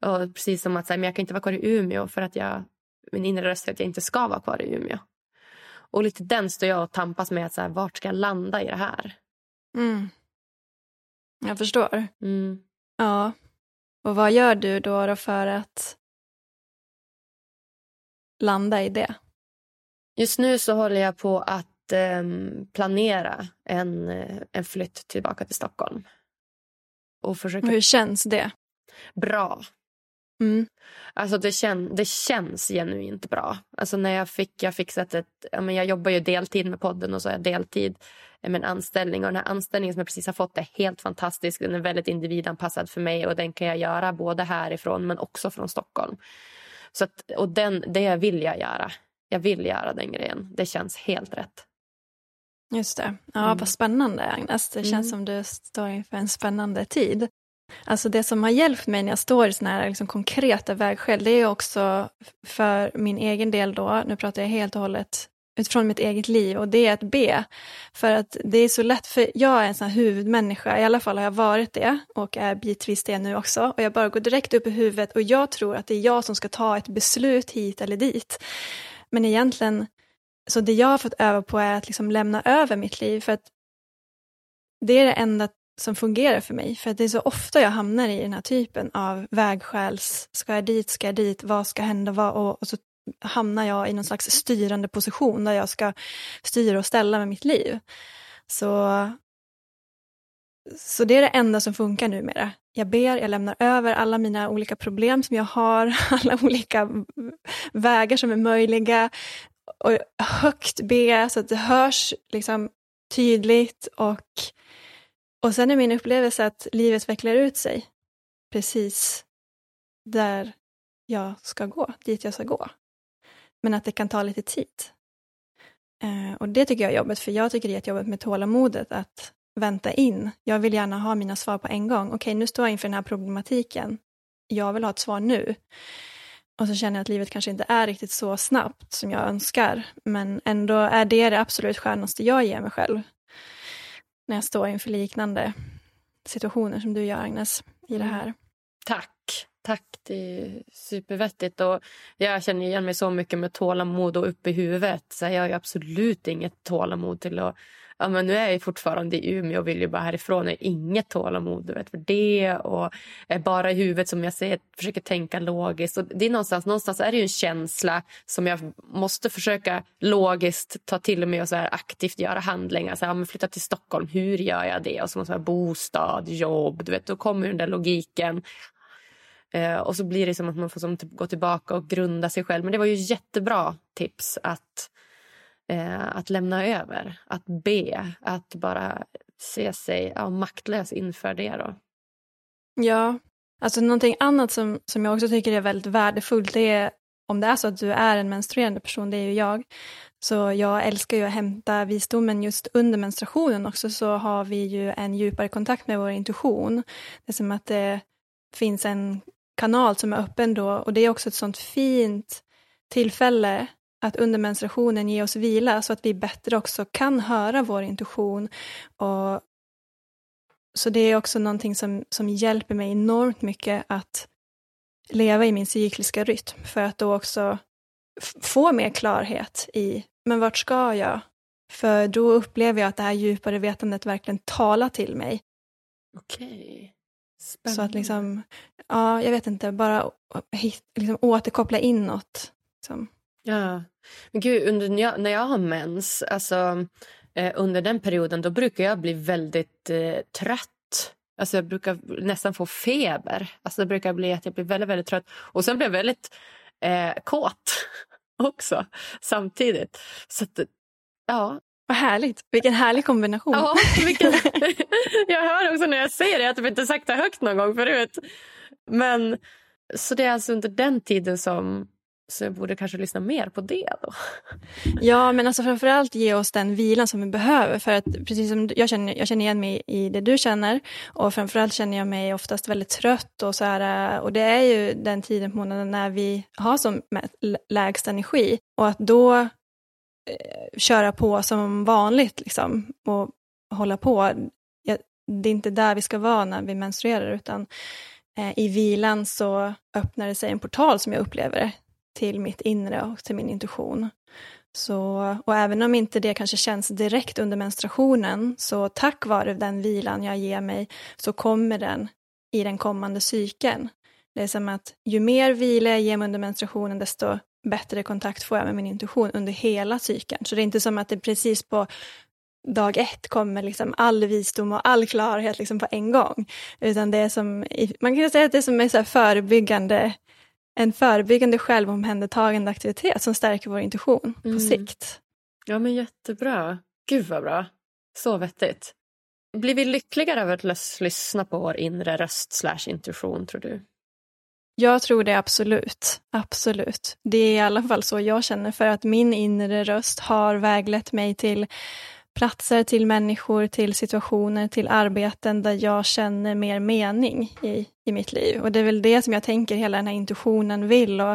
Och precis som att säga, men jag kan inte vara kvar i Umeå för att jag, min inre röst att jag inte ska vara kvar i Umeå. Och lite den står jag och tampas med. Att så här, vart ska jag landa i det här? Mm. Jag förstår. Mm. Ja. Och vad gör du då, då för att landa i det? Just nu så håller jag på att eh, planera en, en flytt tillbaka till Stockholm. Och försöka... Hur känns det? Bra. Mm. Alltså det, kän, det känns genuint bra. Alltså när jag fick, jag fixat ett, ja men jag jobbar ju deltid med podden och så har jag deltid med en anställning. Och den här anställningen som jag precis har fått är helt fantastisk. Den är väldigt individanpassad för mig och den kan jag göra både härifrån men också från Stockholm. Så att, och den, det vill jag göra. Jag vill göra den grejen. Det känns helt rätt. Just det. Ja, mm. vad spännande Agnes. Det känns mm. som du står inför en spännande tid. Alltså det som har hjälpt mig när jag står i sådana här liksom konkreta vägskäl, det är också för min egen del då, nu pratar jag helt och hållet utifrån mitt eget liv och det är att be. För att det är så lätt, för jag är en sån här huvudmänniska, i alla fall har jag varit det och är bitvis det nu också. Och jag bara går direkt upp i huvudet och jag tror att det är jag som ska ta ett beslut hit eller dit. Men egentligen, så det jag har fått öva på är att liksom lämna över mitt liv för att det är det enda som fungerar för mig. För det är så ofta jag hamnar i den här typen av vägskäls, ska jag dit, ska jag dit, vad ska hända, vad, och, och så hamnar jag i någon slags styrande position där jag ska styra och ställa med mitt liv. Så, så det är det enda som funkar numera. Jag ber, jag lämnar över alla mina olika problem som jag har, alla olika vägar som är möjliga och högt be så att det hörs liksom tydligt och och sen är min upplevelse att livet vecklar ut sig precis där jag ska gå, dit jag ska gå. Men att det kan ta lite tid. Eh, och det tycker jag är jobbigt, för jag tycker det är jobbigt med tålamodet att vänta in. Jag vill gärna ha mina svar på en gång. Okej, nu står jag inför den här problematiken. Jag vill ha ett svar nu. Och så känner jag att livet kanske inte är riktigt så snabbt som jag önskar. Men ändå är det det absolut skönaste jag ger mig själv när jag står inför liknande situationer som du gör, Agnes, i det här. Tack. Tack, det är supervettigt. Och jag känner igen mig så mycket med tålamod och upp i huvudet. Så jag har absolut inget tålamod till att ja, men nu är jag fortfarande i Umeå och vill ju bara härifrån. Jag har inget tålamod vet, för det och är bara i huvudet som jag säger, försöker tänka logiskt. Och det är någonstans, någonstans är det en känsla som jag måste försöka logiskt ta till mig och så här aktivt göra handlingar. Så här, ja, flytta till Stockholm, hur gör jag det? Och så måste jag bostad, jobb, du vet, då kommer den där logiken. Eh, och så blir det som att man får som typ gå tillbaka och grunda sig själv. Men det var ju jättebra tips att eh, att lämna över, att be, att bara se sig ja, maktlös inför det. Då. Ja, alltså någonting annat som, som jag också tycker är väldigt värdefullt, det är om det är så att du är en menstruerande person, det är ju jag, så jag älskar ju att hämta visdomen just under menstruationen också, så har vi ju en djupare kontakt med vår intuition. Det är som att det finns en kanal som är öppen då, och det är också ett sånt fint tillfälle att under menstruationen ge oss vila så att vi bättre också kan höra vår intuition. Och, så det är också någonting som, som hjälper mig enormt mycket att leva i min cykliska rytm för att då också få mer klarhet i, men vart ska jag? För då upplever jag att det här djupare vetandet verkligen talar till mig. Okej. Så att liksom, ja, jag vet inte, bara liksom återkoppla inåt. Liksom. Ja. Men gud, under, när, jag, när jag har mens, alltså, eh, under den perioden då brukar jag bli väldigt eh, trött. Alltså jag brukar nästan få feber. Alltså det brukar bli att jag blir väldigt, väldigt trött. Och sen blir jag väldigt eh, kåt också samtidigt. Så att, ja. Vad härligt. Vilken härlig kombination. Ja, vilken... jag hör också när jag säger det att jag inte sagt det högt någon gång förut. Men så det är alltså under den tiden som så jag borde kanske lyssna mer på det då. Ja, men alltså framförallt ge oss den vilan som vi behöver. För att precis som jag känner, jag känner igen mig i det du känner. Och framförallt känner jag mig oftast väldigt trött och så här. Och det är ju den tiden på månaden när vi har som lägst energi. Och att då eh, köra på som vanligt liksom. Och hålla på. Jag, det är inte där vi ska vara när vi menstruerar utan eh, i vilan så öppnar det sig en portal som jag upplever det till mitt inre och till min intuition. Så, och även om inte det kanske känns direkt under menstruationen, så tack vare den vilan jag ger mig, så kommer den i den kommande cykeln. Det är som att ju mer vila jag ger mig under menstruationen, desto bättre kontakt får jag med min intuition under hela cykeln. Så det är inte som att det precis på dag ett kommer liksom all visdom och all klarhet liksom på en gång. Utan det är som, man kan säga att det är som en så förebyggande, en förebyggande självomhändertagande aktivitet som stärker vår intuition på mm. sikt. Ja men jättebra. Gud vad bra. Så vettigt. Blir vi lyckligare av att lyssna på vår inre röst slash intuition tror du? Jag tror det absolut. Absolut. Det är i alla fall så jag känner för att min inre röst har väglett mig till platser, till människor, till situationer, till arbeten där jag känner mer mening i, i mitt liv. Och det är väl det som jag tänker hela den här intuitionen vill och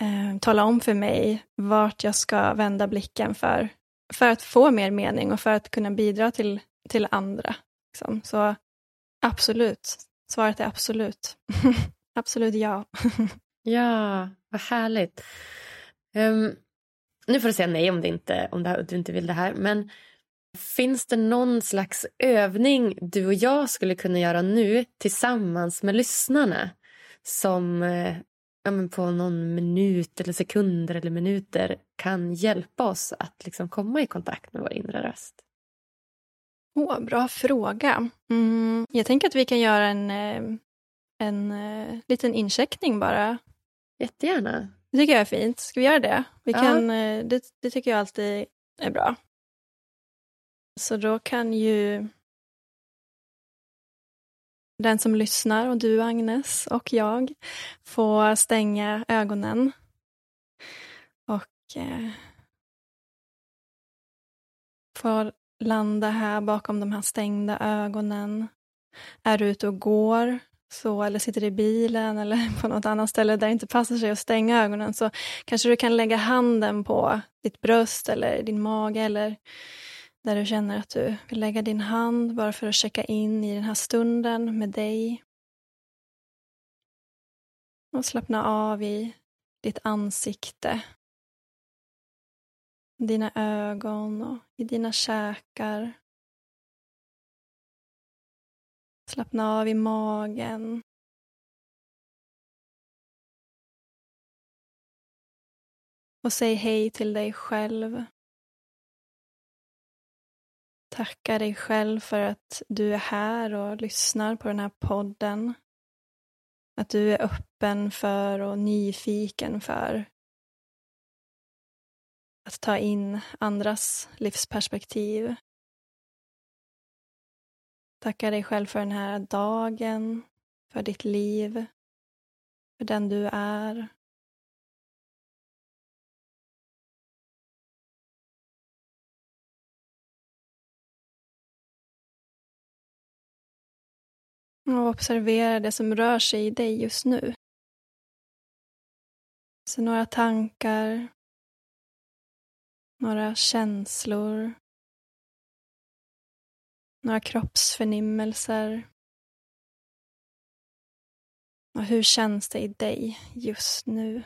eh, tala om för mig vart jag ska vända blicken för, för att få mer mening och för att kunna bidra till, till andra. Liksom. Så absolut, svaret är absolut. absolut ja. ja, vad härligt. Um, nu får du säga nej om, det inte, om det, du inte vill det här. Men Finns det någon slags övning du och jag skulle kunna göra nu tillsammans med lyssnarna som eh, ja, men på någon minut eller sekunder eller minuter kan hjälpa oss att liksom komma i kontakt med vår inre röst? Oh, bra fråga. Mm, jag tänker att vi kan göra en, eh, en uh, liten incheckning bara. Jättegärna. Det tycker jag är fint. Ska vi göra det? Vi kan, uh, det, det tycker jag alltid är bra. Så då kan ju den som lyssnar, och du Agnes och jag, få stänga ögonen. Och eh, få landa här bakom de här stängda ögonen. Är du ute och går, så, eller sitter i bilen eller på något annat ställe där det inte passar sig att stänga ögonen så kanske du kan lägga handen på ditt bröst eller din mage eller där du känner att du vill lägga din hand bara för att checka in i den här stunden med dig. Och slappna av i ditt ansikte. Dina ögon och i dina käkar. Slappna av i magen. Och säg hej till dig själv. Tacka dig själv för att du är här och lyssnar på den här podden. Att du är öppen för och nyfiken för att ta in andras livsperspektiv. Tacka dig själv för den här dagen, för ditt liv, för den du är. Och observera det som rör sig i dig just nu. Så några tankar, några känslor, några kroppsförnimmelser. Och hur känns det i dig just nu?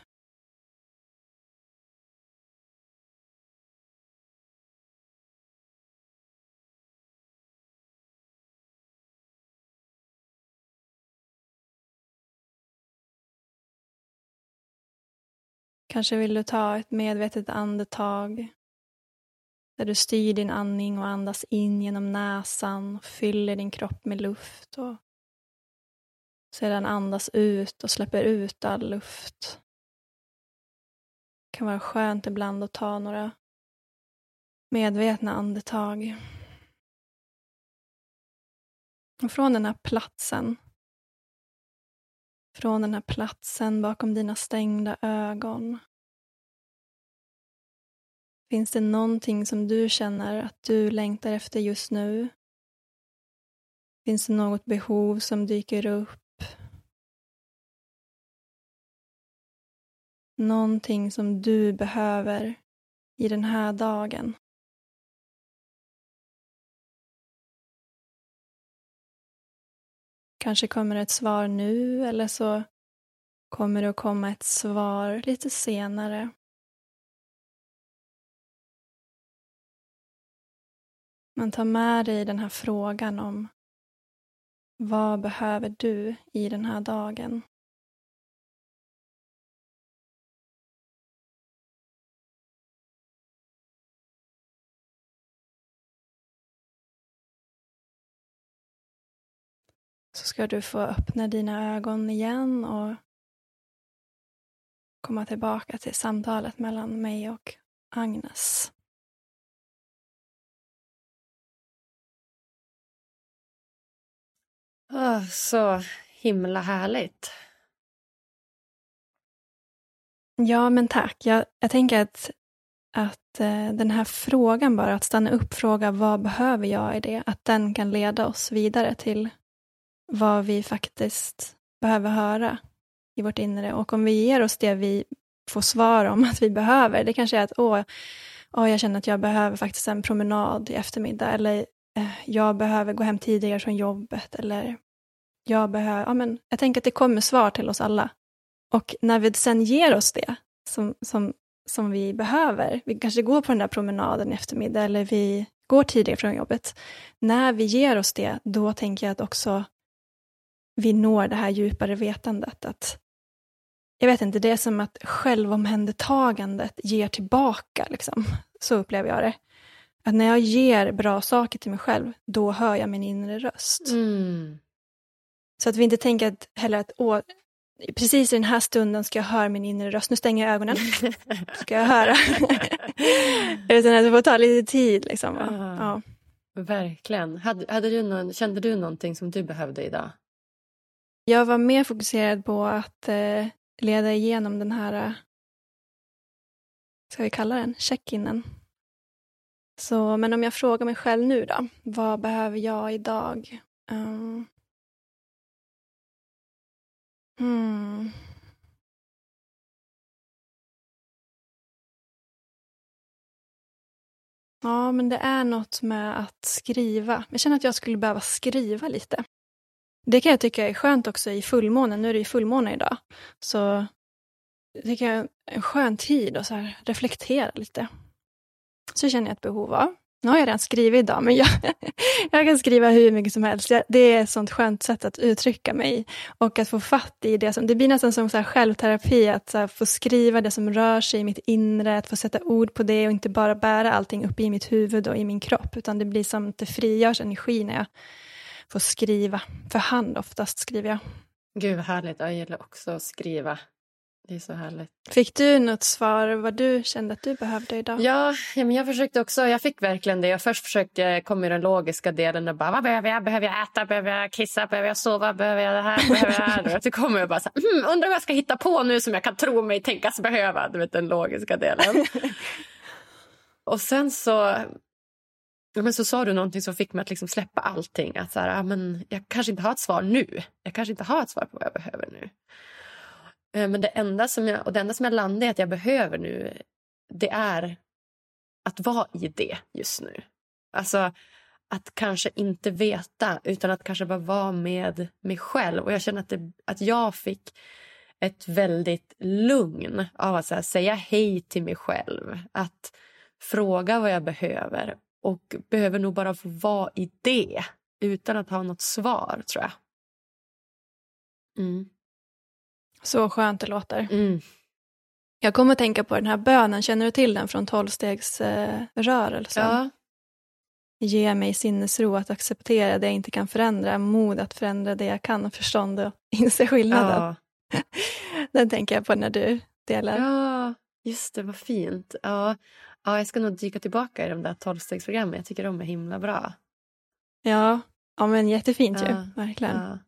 Kanske vill du ta ett medvetet andetag där du styr din andning och andas in genom näsan och fyller din kropp med luft och sedan andas ut och släpper ut all luft. Det kan vara skönt ibland att ta några medvetna andetag. Och från den här platsen från den här platsen bakom dina stängda ögon. Finns det någonting som du känner att du längtar efter just nu? Finns det något behov som dyker upp? Någonting som du behöver i den här dagen? Kanske kommer ett svar nu eller så kommer det att komma ett svar lite senare. Men ta med dig den här frågan om vad behöver du i den här dagen? Så ska du få öppna dina ögon igen och komma tillbaka till samtalet mellan mig och Agnes. Oh, så himla härligt. Ja, men tack. Jag, jag tänker att, att eh, den här frågan bara, att stanna upp, fråga vad behöver jag i det, att den kan leda oss vidare till vad vi faktiskt behöver höra i vårt inre. Och om vi ger oss det vi får svar om att vi behöver, det kanske är att åh, åh jag känner att jag behöver faktiskt en promenad i eftermiddag, eller eh, jag behöver gå hem tidigare från jobbet, eller jag behöver, ja men jag tänker att det kommer svar till oss alla. Och när vi sen ger oss det som, som, som vi behöver, vi kanske går på den där promenaden i eftermiddag, eller vi går tidigare från jobbet. När vi ger oss det, då tänker jag att också vi når det här djupare vetandet. Att, jag vet inte, det är som att självomhändertagandet ger tillbaka. Liksom. Så upplever jag det. Att när jag ger bra saker till mig själv, då hör jag min inre röst. Mm. Så att vi inte tänker att, heller att åh, precis i den här stunden ska jag höra min inre röst. Nu stänger jag ögonen. Ska jag höra. Utan att det får ta lite tid. Liksom. Ja. Verkligen. Hade, hade du någon, kände du någonting som du behövde idag? Jag var mer fokuserad på att eh, leda igenom den här, eh, ska vi kalla den, check-inen. Så, men om jag frågar mig själv nu då, vad behöver jag idag? Um, hmm. Ja, men det är något med att skriva. Jag känner att jag skulle behöva skriva lite. Det kan jag tycka är skönt också i fullmånen. Nu är det ju fullmåne idag. Så det kan jag en skön tid att så här reflektera lite. Så känner jag ett behov av. Nu har jag redan skrivit idag, men jag, jag kan skriva hur mycket som helst. Det är ett sånt skönt sätt att uttrycka mig och att få fatt i det. Som, det blir nästan som så här självterapi, att så få skriva det som rör sig i mitt inre, att få sätta ord på det och inte bara bära allting upp i mitt huvud och i min kropp, utan det blir som att det frigörs energi när jag får skriva. För hand oftast skriver jag. Gud vad härligt. Jag gillar också att skriva. Det är så härligt. Fick du något svar vad du kände att du behövde idag? Ja, ja men jag försökte också. Jag fick verkligen det. Jag först försökte komma i den logiska delen och bara vad behöver jag? Behöver jag äta? Behöver jag kissa? Behöver jag sova? Behöver jag det här? Behöver jag det här? Så kommer jag bara så här, hmm, undrar vad jag ska hitta på nu som jag kan tro mig tänkas behöva. Du vet den logiska delen. och sen så Ja, men så sa du någonting som fick mig att liksom släppa allting. Att så här, ja, men jag kanske inte har ett svar nu. Jag kanske inte har ett svar på vad jag behöver nu. Eh, men det enda som jag, och det enda som jag landade i att jag behöver nu det är att vara i det just nu. Alltså att kanske inte veta utan att kanske bara vara med mig själv. Och jag känner att, det, att jag fick ett väldigt lugn av att här, säga hej till mig själv. Att fråga vad jag behöver och behöver nog bara få vara i det utan att ha något svar, tror jag. Mm. Så skönt det låter. Mm. Jag kommer att tänka på den här bönen, känner du till den från tolvstegsrörelsen? Ja. Ge mig sinnesro att acceptera det jag inte kan förändra, mod att förändra det jag kan och förstånd att inse skillnaden. Ja. den tänker jag på när du delar. ja, just det, vad fint. Ja. Ja, jag ska nog dyka tillbaka i de där tolvstegsprogrammen. Jag tycker de är himla bra. Ja, ja men jättefint ju, Ja, verkligen. Ja.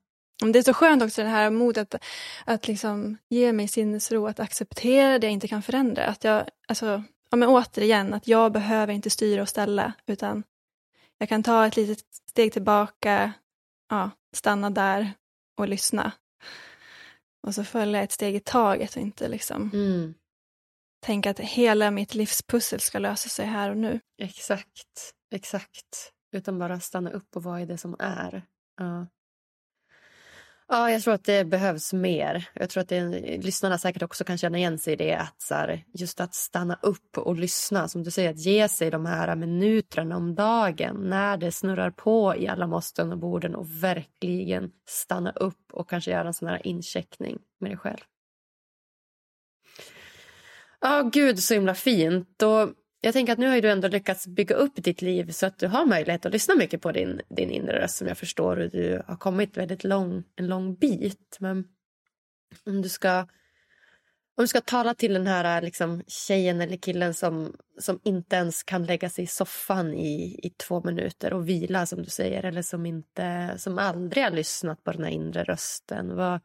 Det är så skönt också det här modet att, att liksom ge mig sinnesro att acceptera det jag inte kan förändra. Att jag, alltså, ja, men återigen, att jag behöver inte styra och ställa utan jag kan ta ett litet steg tillbaka, ja, stanna där och lyssna. Och så följa ett steg i taget och inte liksom Mm tänka att hela mitt livspussel ska lösa sig här och nu. Exakt, exakt. Utan bara stanna upp och vara i det som är. Ja. Ja, jag tror att det behövs mer. Jag tror att det, lyssnarna säkert också kan känna igen sig i det. Att så här, just att stanna upp och lyssna. Som du säger, att ge sig de här minuterna om dagen när det snurrar på i alla måsten och borden och verkligen stanna upp och kanske göra en sån här incheckning med dig själv. Ja, oh, gud så himla fint. Och jag tänker att nu har du ändå lyckats bygga upp ditt liv så att du har möjlighet att lyssna mycket på din, din inre röst som jag förstår och du har kommit väldigt lång, en lång bit. Men om du ska, om du ska tala till den här liksom, tjejen eller killen som, som inte ens kan lägga sig i soffan i, i två minuter och vila som du säger eller som, inte, som aldrig har lyssnat på den här inre rösten. Vad,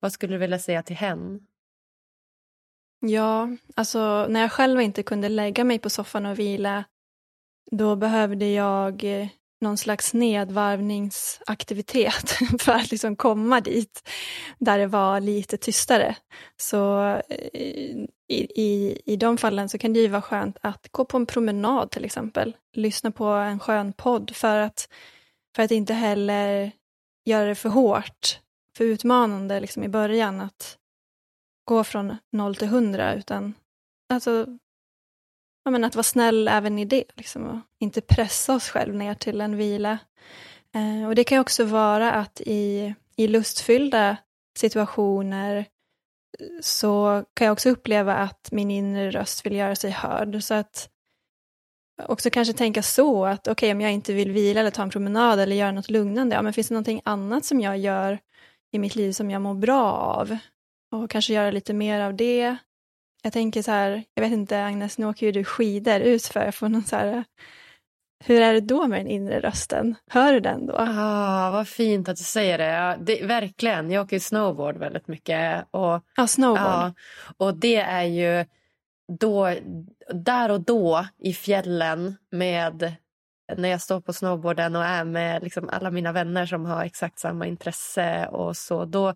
vad skulle du vilja säga till henne? Ja, alltså när jag själv inte kunde lägga mig på soffan och vila, då behövde jag eh, någon slags nedvarvningsaktivitet för att liksom komma dit, där det var lite tystare. Så eh, i, i, i de fallen så kan det ju vara skönt att gå på en promenad till exempel, lyssna på en skön podd för att, för att inte heller göra det för hårt, för utmanande liksom i början. att gå från noll till hundra, utan alltså, ja, men att vara snäll även i det, liksom, och inte pressa oss själv ner till en vila. Eh, och det kan också vara att i, i lustfyllda situationer eh, så kan jag också uppleva att min inre röst vill göra sig hörd. Så att också kanske tänka så att okej, okay, om jag inte vill vila eller ta en promenad eller göra något lugnande, ja, men finns det någonting annat som jag gör i mitt liv som jag mår bra av? Och kanske göra lite mer av det. Jag tänker så här, jag vet inte Agnes, nu åker ju du skidor ut för få någon så här, hur är det då med den inre rösten? Hör du den då? Ah, vad fint att du säger det. Ja, det verkligen, jag åker snowboard väldigt mycket. Och, ja, snowboard. Ja, och det är ju då, där och då i fjällen med när jag står på snowboarden och är med liksom alla mina vänner som har exakt samma intresse och så. Då,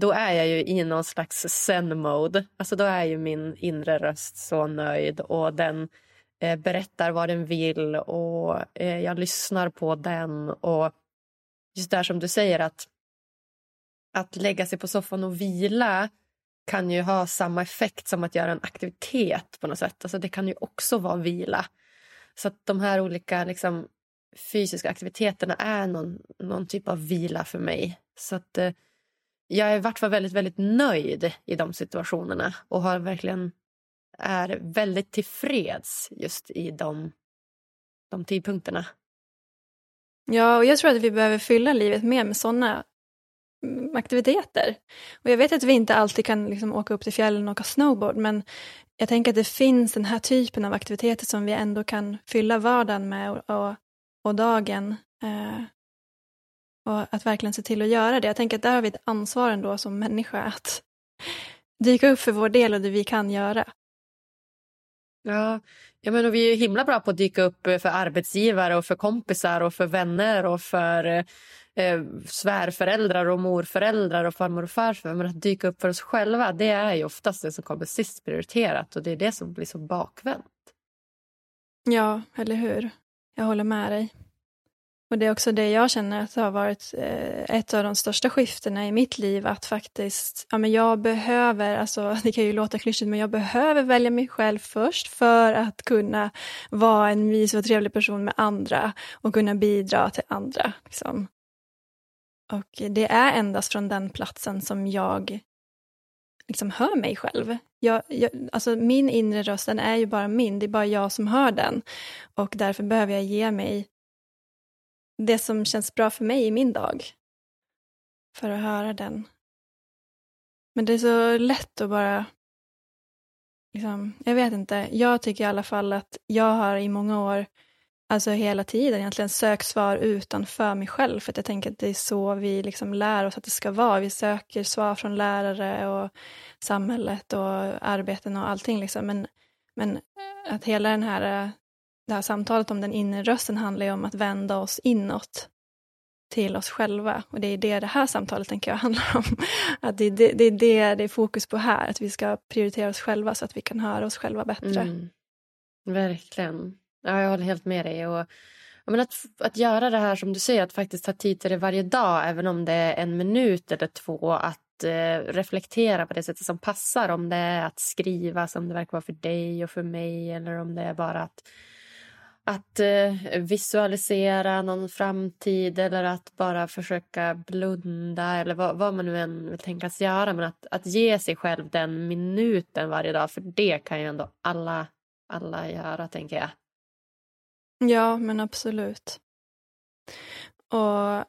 då är jag ju i någon slags zen-mode. Alltså då är ju min inre röst så nöjd och den eh, berättar vad den vill och eh, jag lyssnar på den. Och just där som du säger att, att lägga sig på soffan och vila kan ju ha samma effekt som att göra en aktivitet på något sätt. Alltså det kan ju också vara vila. Så att de här olika liksom, fysiska aktiviteterna är någon, någon typ av vila för mig. Så att eh, jag är i vart fall väldigt, väldigt nöjd i de situationerna och har verkligen är väldigt tillfreds just i de, de tidpunkterna. Ja, och jag tror att vi behöver fylla livet mer med sådana mm, aktiviteter. Och jag vet att vi inte alltid kan liksom åka upp till fjällen och åka snowboard, men jag tänker att det finns den här typen av aktiviteter som vi ändå kan fylla vardagen med och, och, och dagen. Eh, och att verkligen se till att göra det. Jag tänker att där har vi ett ansvar ändå som människa att dyka upp för vår del och det vi kan göra. Ja, ja men vi är himla bra på att dyka upp för arbetsgivare och för kompisar och för vänner och för eh, svärföräldrar och morföräldrar och farmor och farfar. Men att dyka upp för oss själva, det är ju oftast det som kommer sist prioriterat och det är det som blir så bakvänt. Ja, eller hur. Jag håller med dig. Och det är också det jag känner att det har varit eh, ett av de största skiftena i mitt liv, att faktiskt, ja men jag behöver, alltså det kan ju låta klyschigt, men jag behöver välja mig själv först för att kunna vara en mysig och trevlig person med andra och kunna bidra till andra. Liksom. Och det är endast från den platsen som jag liksom hör mig själv. Jag, jag, alltså min inre röst, den är ju bara min, det är bara jag som hör den. Och därför behöver jag ge mig det som känns bra för mig i min dag. För att höra den. Men det är så lätt att bara... Liksom, jag vet inte. Jag tycker i alla fall att jag har i många år, alltså hela tiden egentligen, sökt svar utanför mig själv. För att jag tänker att det är så vi liksom lär oss att det ska vara. Vi söker svar från lärare och samhället och arbeten och allting. Liksom. Men, men att hela den här eh, det här samtalet om den inre rösten handlar ju om att vända oss inåt till oss själva. Och det är det det här samtalet tänker jag handlar om. Att det, det, det är det det är fokus på här, att vi ska prioritera oss själva så att vi kan höra oss själva bättre. Mm. Verkligen. Ja, jag håller helt med dig. Och, men att, att göra det här som du säger, att faktiskt ta tid till det varje dag, även om det är en minut eller två, att eh, reflektera på det sättet som passar. Om det är att skriva som det verkar vara för dig och för mig eller om det är bara att att eh, visualisera någon framtid eller att bara försöka blunda eller vad, vad, man nu än vill tänkas göra. Men att, att ge sig själv den minuten varje dag, för det kan ju ändå alla, alla göra, tänker jag. Ja, men absolut. Och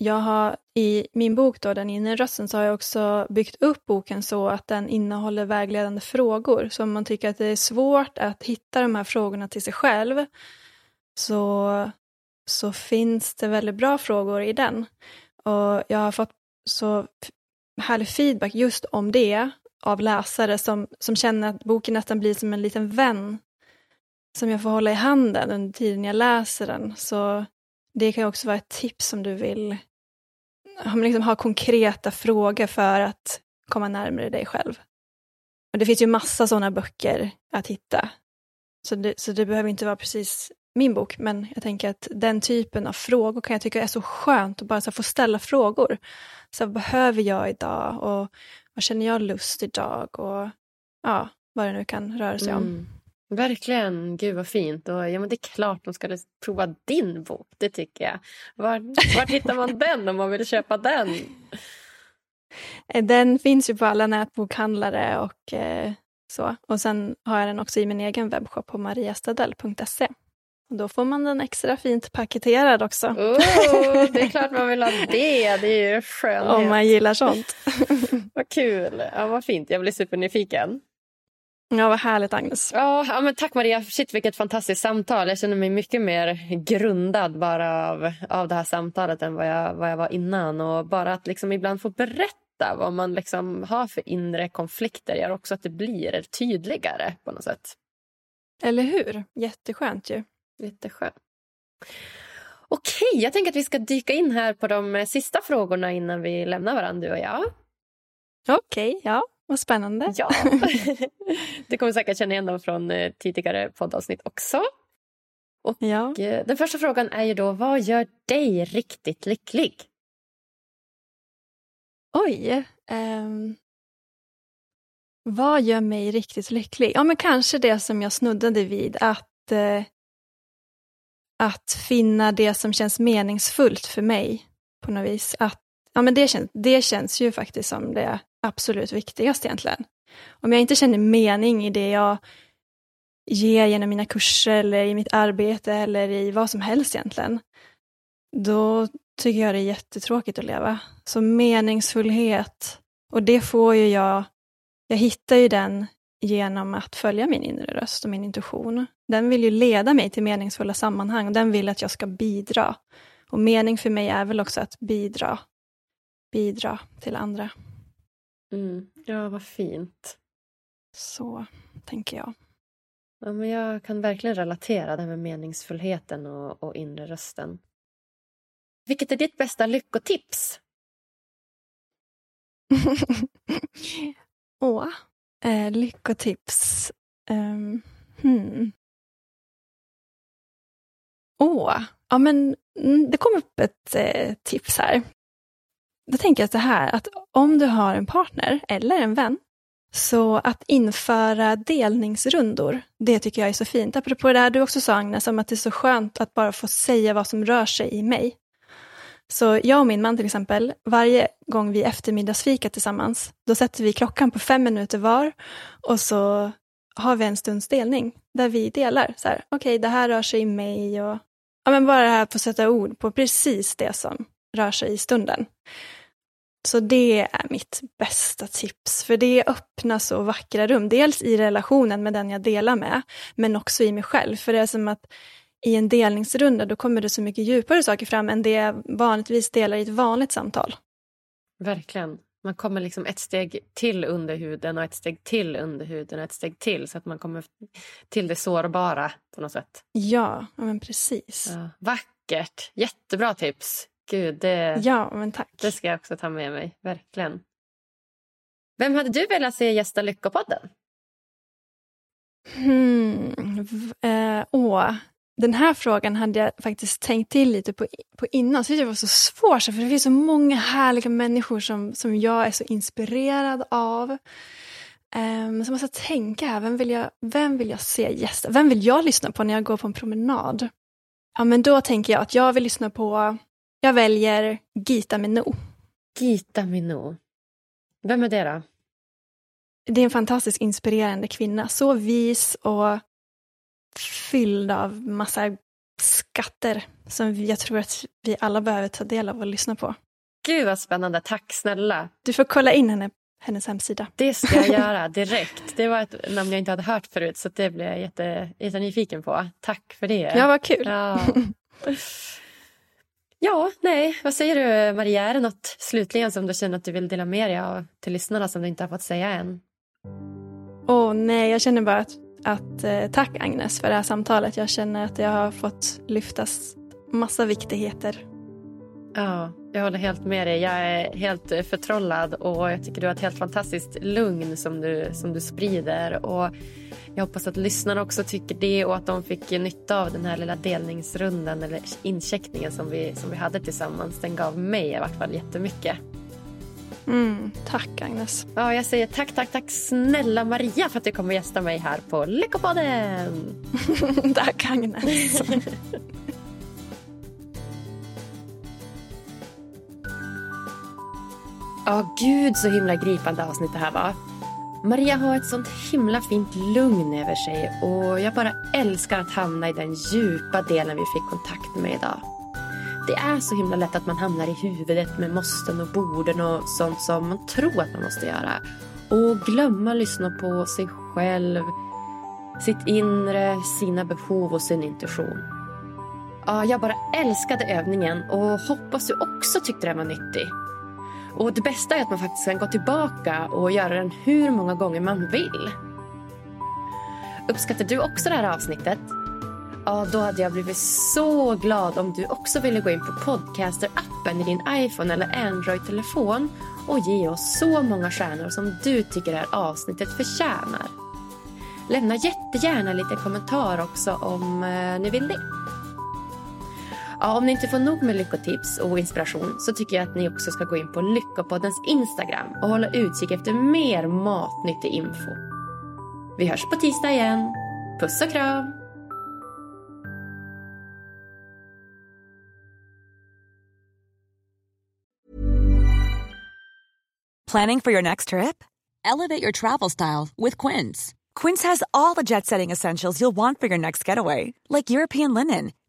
jag har i min bok då, Den inre rösten, så har jag också byggt upp boken så att den innehåller vägledande frågor. Så om man tycker att det är svårt att hitta de här frågorna till sig själv så, så finns det väldigt bra frågor i den. Och jag har fått så härlig feedback just om det av läsare som, som känner att boken nästan blir som en liten vän som jag får hålla i handen under tiden jag läser den. Så det kan också vara ett tips om du vill liksom ha konkreta frågor för att komma närmare dig själv. Och det finns ju massa sådana böcker att hitta. Så det, så det behöver inte vara precis min bok, men jag tänker att den typen av frågor kan jag tycka är så skönt att bara så få ställa frågor. Så vad behöver jag idag och vad känner jag lust idag och ja, vad det nu kan röra sig om. Mm. Verkligen. Gud vad fint. Och, ja, men det är klart de ska prova din bok. Det tycker jag. Var, var hittar man den om man vill köpa den? Eh, den finns ju på alla nätbokhandlare och eh, så. Och sen har jag den också i min egen webbshop på mariastadell.se. Och då får man den extra fint paketerad också. Oh, det är klart man vill ha det. Det är ju skönt. Om man gillar sånt. vad kul. Ja, vad fint. Jag blir supernyfiken. Ja, vad härligt Agnes. Ja, ja, men tack Maria. Shit vilket fantastiskt samtal. Jag känner mig mycket mer grundad bara av, av det här samtalet än vad jag, vad jag var innan. Och bara att liksom ibland få berätta vad man liksom har för inre konflikter gör också att det blir tydligare på något sätt. Eller hur? Jätteskönt ju. Jätteskönt. Okej, jag tänker att vi ska dyka in här på de sista frågorna innan vi lämnar varandra, du och jag. Okej, ja. Vad spännande. Ja. Du kommer säkert känna igen dem från eh, tidigare poddavsnitt också. Och ja. Eh, den första frågan är ju då, vad gör dig riktigt lycklig? Oj. Um, vad gör mig riktigt lycklig? Ja, men kanske det som jag snuddade vid, att, uh, att finna det som känns meningsfullt för mig på något vis. Att, ja, men det, känns, det känns ju faktiskt som det absolut viktigast egentligen. Om jag inte känner mening i det jag ger genom mina kurser eller i mitt arbete eller i vad som helst egentligen, då tycker jag det är jättetråkigt att leva. Så meningsfullhet, och det får ju jag, jag hittar ju den genom att följa min inre röst och min intuition. Den vill ju leda mig till meningsfulla sammanhang och den vill att jag ska bidra. Och mening för mig är väl också att bidra, bidra till andra. Mm. Ja, vad fint. Så tänker jag. Ja, men jag kan verkligen relatera det med meningsfullheten och, och inre rösten. Vilket är ditt bästa lyckotips? Åh, eh, lyckotips. Um, hmm. Åh, ja men mm, det kom upp ett eh, tips här. Då tänker jag så här, att om du har en partner eller en vän, så att införa delningsrundor, det tycker jag är så fint. Apropå det här du också sa Agnes, om att det är så skönt att bara få säga vad som rör sig i mig. Så jag och min man till exempel, varje gång vi eftermiddagsfikar tillsammans, då sätter vi klockan på fem minuter var och så har vi en stunds delning där vi delar. Så här, okej, okay, det här rör sig i mig och ja, men bara det här på att sätta ord på precis det som rör sig i stunden. Så det är mitt bästa tips, för det öppnar så vackra rum. Dels i relationen med den jag delar med, men också i mig själv. För det är som att i en delningsrunda då kommer det så mycket djupare saker fram än det jag vanligtvis delar i ett vanligt samtal. Verkligen. Man kommer liksom ett steg till under huden och ett steg till under huden och ett steg till så att man kommer till det sårbara på något sätt. Ja, men precis. Ja, vackert. Jättebra tips. Gud, det, ja, men tack. det ska jag också ta med mig. Verkligen. Vem hade du velat se gästa Lyckopodden? Hmm, eh, åh, den här frågan hade jag faktiskt tänkt till lite på, på innan, så det var så svårt, för det finns så många härliga människor som, som jag är så inspirerad av. Um, så jag måste tänka här, vem vill, jag, vem vill jag se gästa? Vem vill jag lyssna på när jag går på en promenad? Ja, men då tänker jag att jag vill lyssna på, jag väljer Gita Minou. Gita Minou. Vem är det då? Det är en fantastiskt inspirerande kvinna. Så vis och fylld av massa skatter som jag tror att vi alla behöver ta del av och lyssna på. Gud vad spännande, tack snälla. Du får kolla in henne, hennes hemsida. Det ska jag göra direkt. Det var ett namn jag inte hade hört förut så det blev jag jätte, jättenyfiken på. Tack för det. Ja, vad kul. Ja. ja, nej, vad säger du Maria? Är det något slutligen som du känner att du vill dela med dig av till lyssnarna som du inte har fått säga än? Åh oh, nej, jag känner bara att att eh, tack Agnes för det här samtalet. Jag känner att jag har fått lyftas massa viktigheter. Ja, jag håller helt med dig. Jag är helt eh, förtrollad och jag tycker du har ett helt fantastiskt lugn som du, som du sprider. Och jag hoppas att lyssnarna också tycker det och att de fick nytta av den här lilla delningsrundan eller incheckningen som vi, som vi hade tillsammans. Den gav mig i vart fall jättemycket. Mm, tack Agnes. Ja, jag säger tack, tack, tack snälla Maria för att du kommer gästa mig här på Lyckopodden. tack Agnes. Ja, oh, gud så himla gripande avsnitt det här var. Maria har ett sånt himla fint lugn över sig och jag bara älskar att hamna i den djupa delen vi fick kontakt med idag. Det är så himla lätt att man hamnar i huvudet med måsten och borden och sånt som man tror att man måste göra. Och glömma lyssna på sig själv, sitt inre, sina behov och sin intuition. Ja, jag bara älskade övningen och hoppas du också tyckte den var nyttig. Och det bästa är att man faktiskt kan gå tillbaka och göra den hur många gånger man vill. Uppskattar du också det här avsnittet? Ja, då hade jag blivit så glad om du också ville gå in på Podcaster-appen i din iPhone eller Android-telefon och ge oss så många stjärnor som du tycker det här avsnittet förtjänar. Lämna jättegärna lite kommentar också om eh, ni vill det. Ja, om ni inte får nog med lyckotips och inspiration så tycker jag att ni också ska gå in på Lyckopoddens Instagram och hålla utkik efter mer matnyttig info. Vi hörs på tisdag igen. Puss och kram! Planning for your next trip? Elevate your travel style with Quince. Quince has all the jet setting essentials you'll want for your next getaway, like European linen